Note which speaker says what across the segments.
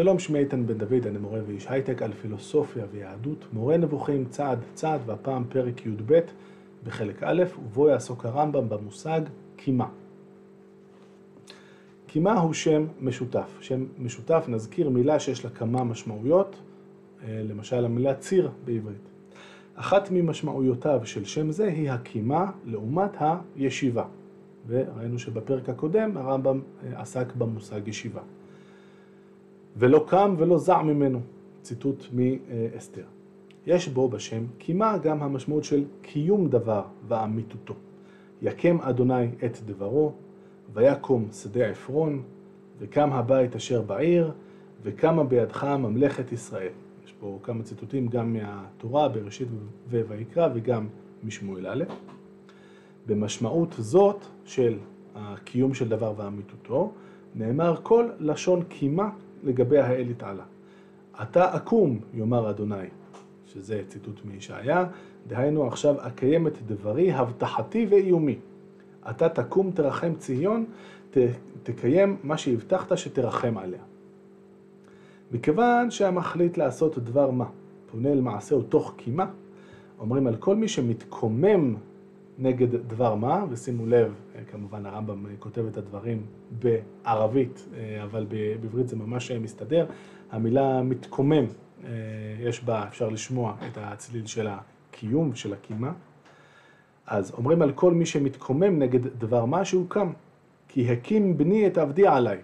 Speaker 1: שלום, שמי איתן בן דוד, אני מורה ואיש הייטק על פילוסופיה ויהדות, מורה נבוכים צעד צעד, והפעם פרק י"ב בחלק א', ובו יעסוק הרמב"ם במושג קימה. קימה הוא שם משותף. שם משותף, נזכיר מילה שיש לה כמה משמעויות, אה, למשל המילה ציר בעברית. אחת ממשמעויותיו של שם זה היא הקימה לעומת הישיבה. וראינו שבפרק הקודם הרמב"ם אה, עסק במושג ישיבה. ולא קם ולא זע ממנו, ציטוט מאסתר. יש בו בשם קימה גם המשמעות של קיום דבר ואמיתותו. יקם אדוני את דברו, ויקום שדה עפרון, וקם הבית אשר בעיר, וקמה בידך ממלכת ישראל. יש פה כמה ציטוטים גם מהתורה, בראשית ויקרא, וגם משמואל א'. במשמעות זאת של הקיום של דבר ואמיתותו, נאמר כל לשון קימה לגבי האל יתעלה. אתה אקום, יאמר אדוני, שזה ציטוט מישעיה, דהיינו עכשיו אקיים את דברי, הבטחתי ואיומי. אתה תקום תרחם ציון, ת, תקיים מה שהבטחת שתרחם עליה. מכיוון שהמחליט לעשות דבר מה, פונה אל מעשהו תוך קימה, אומרים על כל מי שמתקומם נגד דבר מה, ושימו לב, אה, כמובן הרמב"ם כותב את הדברים בערבית, אה, אבל בעברית זה ממש מסתדר. המילה מתקומם, אה, יש בה, אפשר לשמוע את הצליל של הקיום, של הקימה. אז אומרים על כל מי שמתקומם נגד דבר מה שהוא קם, כי הקים בני את עבדי עליי.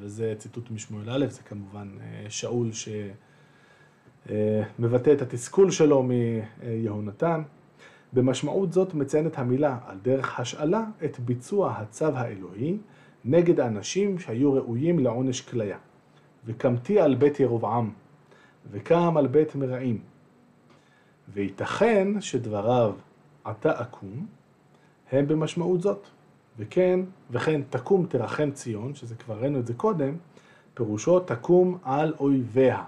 Speaker 1: וזה ציטוט משמואל א', זה כמובן שאול שמבטא את התסכול שלו מיהונתן. במשמעות זאת מציינת המילה על דרך השאלה את ביצוע הצו האלוהי נגד האנשים שהיו ראויים לעונש כליה. וקמתי על בית ירבעם, וקם על בית מרעים. וייתכן שדבריו עתה אקום, הם במשמעות זאת. וכן, וכן תקום תרחם ציון, שזה כבר ראינו את זה קודם, פירושו תקום על אויביה.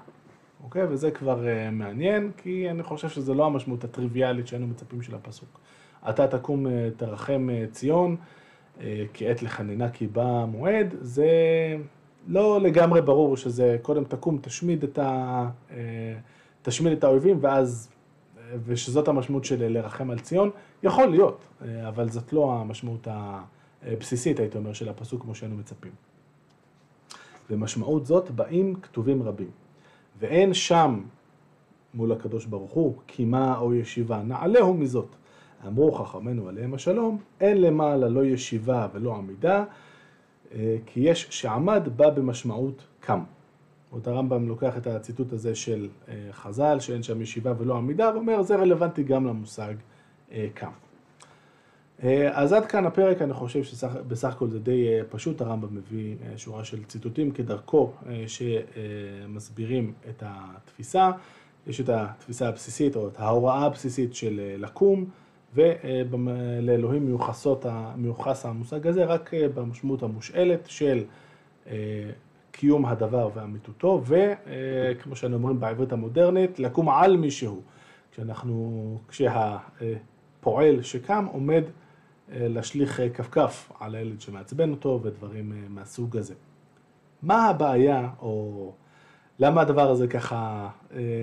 Speaker 1: אוקיי? וזה כבר uh, מעניין, כי אני חושב שזו לא המשמעות הטריוויאלית שהיינו מצפים של הפסוק. אתה תקום uh, תרחם uh, ציון, uh, כי עת לחננה כי בא המועד, זה לא לגמרי ברור שזה קודם תקום, תשמיד את, ה, uh, תשמיד את האויבים, ואז, ושזאת המשמעות של לרחם על ציון, יכול להיות, אבל זאת לא המשמעות הבסיסית, הייתי אומר, של הפסוק כמו שהיינו מצפים. ומשמעות זאת באים כתובים רבים. ואין שם מול הקדוש ברוך הוא קימה או ישיבה, נעלהו מזאת. אמרו חכמינו עליהם השלום, אין למעלה לא ישיבה ולא עמידה, אה, כי יש שעמד בה במשמעות קם. עוד הרמב"ם לוקח את הציטוט הזה של אה, חז"ל, שאין שם ישיבה ולא עמידה, ואומר, זה רלוונטי גם למושג אה, קם. אז עד כאן הפרק, אני חושב שבסך הכל זה די פשוט, הרמב"ם מביא שורה של ציטוטים כדרכו שמסבירים את התפיסה. יש את התפיסה הבסיסית או את ההוראה הבסיסית של לקום, ולאלוהים מיוחס המושג הזה רק במשמעות המושאלת של קיום הדבר ואמיתותו, וכמו שאני אומרים בעברית המודרנית, לקום על מישהו, כשאנחנו, כשהפועל שקם עומד אה, להשליך אה, כפכף על הילד שמעצבן אותו ודברים אה, מהסוג הזה. מה הבעיה, או למה הדבר הזה ככה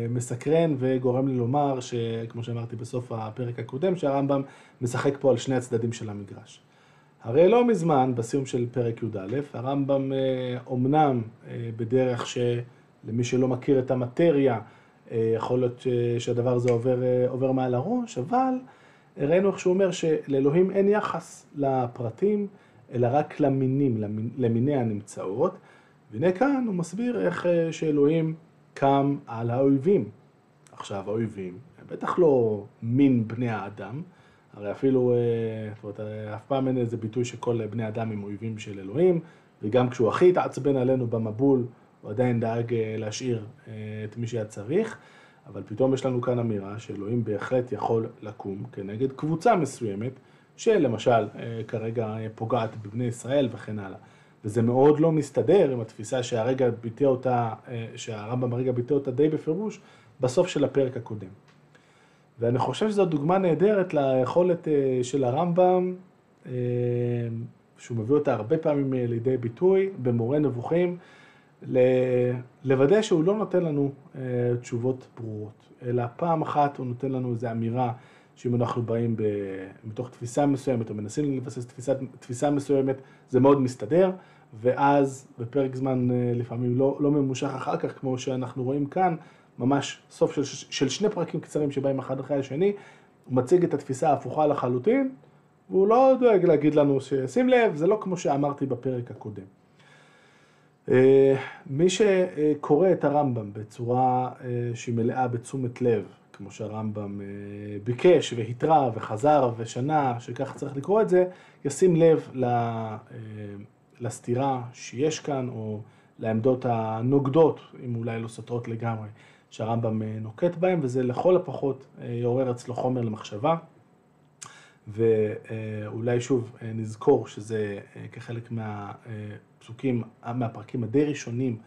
Speaker 1: מסקרן וגורם לי לומר, שכמו שאמרתי בסוף הפרק הקודם, שהרמב"ם משחק פה על שני הצדדים של המגרש. הרי לא מזמן, בסיום של פרק י"א, הרמב"ם אומנם בדרך שלמי שלא מכיר את המטריה, יכול להיות שהדבר הזה עובר, עובר מעל הראש, אבל ראינו איך שהוא אומר שלאלוהים אין יחס לפרטים, אלא רק למינים, למיני הנמצאות. והנה כאן הוא מסביר איך אה, שאלוהים קם על האויבים. עכשיו, האויבים, בטח לא מין בני האדם, הרי אפילו, אה, זאת אומרת, אה, אף פעם אין איזה ביטוי שכל בני אדם הם אויבים של אלוהים, וגם כשהוא הכי התעצבן עלינו במבול, הוא עדיין דאג להשאיר את מי שהיה צריך. אבל פתאום יש לנו כאן אמירה שאלוהים בהחלט יכול לקום כנגד קבוצה מסוימת, שלמשל אה, כרגע אה, פוגעת בבני ישראל וכן הלאה. וזה מאוד לא מסתדר עם התפיסה שהרגע ביטא אותה, אה, שהרמב"ם הרגע ביטא אותה די בפירוש, בסוף של הפרק הקודם. ואני חושב שזו דוגמה נהדרת ליכולת של הרמב"ם, שהוא מביא אותה הרבה פעמים לידי ביטוי, במורה נבוכים, לוודא שהוא לא נותן לנו תשובות ברורות, אלא פעם אחת הוא נותן לנו איזו אמירה שאם אנחנו באים ב... מתוך תפיסה מסוימת או מנסים לבסס תפיסה, תפיסה מסוימת, זה מאוד מסתדר, ואז בפרק זמן לפעמים לא, לא ממושך אחר כך, כמו שאנחנו רואים כאן, ממש סוף של, של שני פרקים קצרים שבאים אחד אחרי השני, הוא מציג את התפיסה ההפוכה לחלוטין, והוא לא דואג להגיד לנו ששים לב, זה לא כמו שאמרתי בפרק הקודם. אה, מי שקורא את הרמב"ם בצורה אה, שהיא מלאה בתשומת לב, כמו שהרמב"ם אה, ביקש והתרה וחזר ושנה, שככה צריך לקרוא את זה, ישים לב לסתירה שיש כאן, או לעמדות הנוגדות, אם אולי לא סותרות לגמרי, שהרמב"ם נוקט בהם, וזה לכל הפחות יעורר אצלו חומר למחשבה. ואולי שוב נזכור שזה כחלק מהפסוקים, מהפרקים הדי ראשונים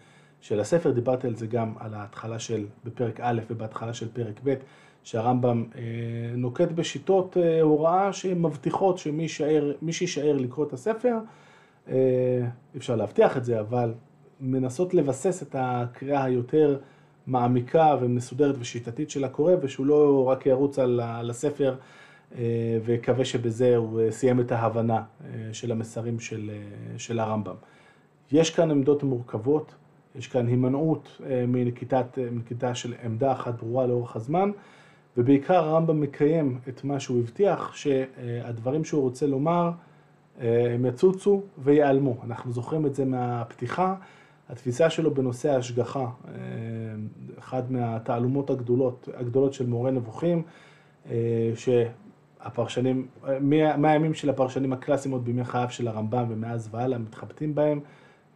Speaker 1: של הספר, דיברתי על זה גם על ההתחלה של, בפרק א' ובהתחלה של פרק ב', שהרמב"ם נוקט בשיטות הוראה שמבטיחות שמי שיישאר לקרוא את הספר, אפשר להבטיח את זה, אבל מנסות לבסס את הקריאה היותר מעמיקה ומסודרת ושיטתית של הקורא, ושהוא לא רק ירוץ על הספר ויקווה שבזה הוא סיים את ההבנה של המסרים של, של הרמב"ם. יש כאן עמדות מורכבות, יש כאן הימנעות מנקיטת, מנקיטה של עמדה אחת ברורה לאורך הזמן, ובעיקר הרמב"ם מקיים את מה שהוא הבטיח, שהדברים שהוא רוצה לומר הם יצוצו ויעלמו. אנחנו זוכרים את זה מהפתיחה. התפיסה שלו בנושא ההשגחה, אחת מהתעלומות הגדולות, הגדולות של מורה נבוכים, שהפרשנים, מהימים של הפרשנים הקלאסיים עוד בימי חייו של הרמב"ם ומאז והלאה מתחבטים בהם,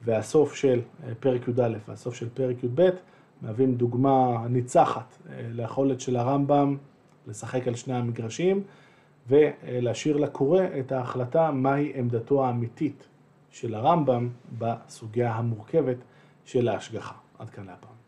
Speaker 1: והסוף של פרק י"א והסוף של פרק י"ב מהווים דוגמה ניצחת ליכולת של הרמב"ם לשחק על שני המגרשים ולהשאיר לקורא את ההחלטה מהי עמדתו האמיתית של הרמב"ם בסוגיה המורכבת של ההשגחה. עד כאן להפעם.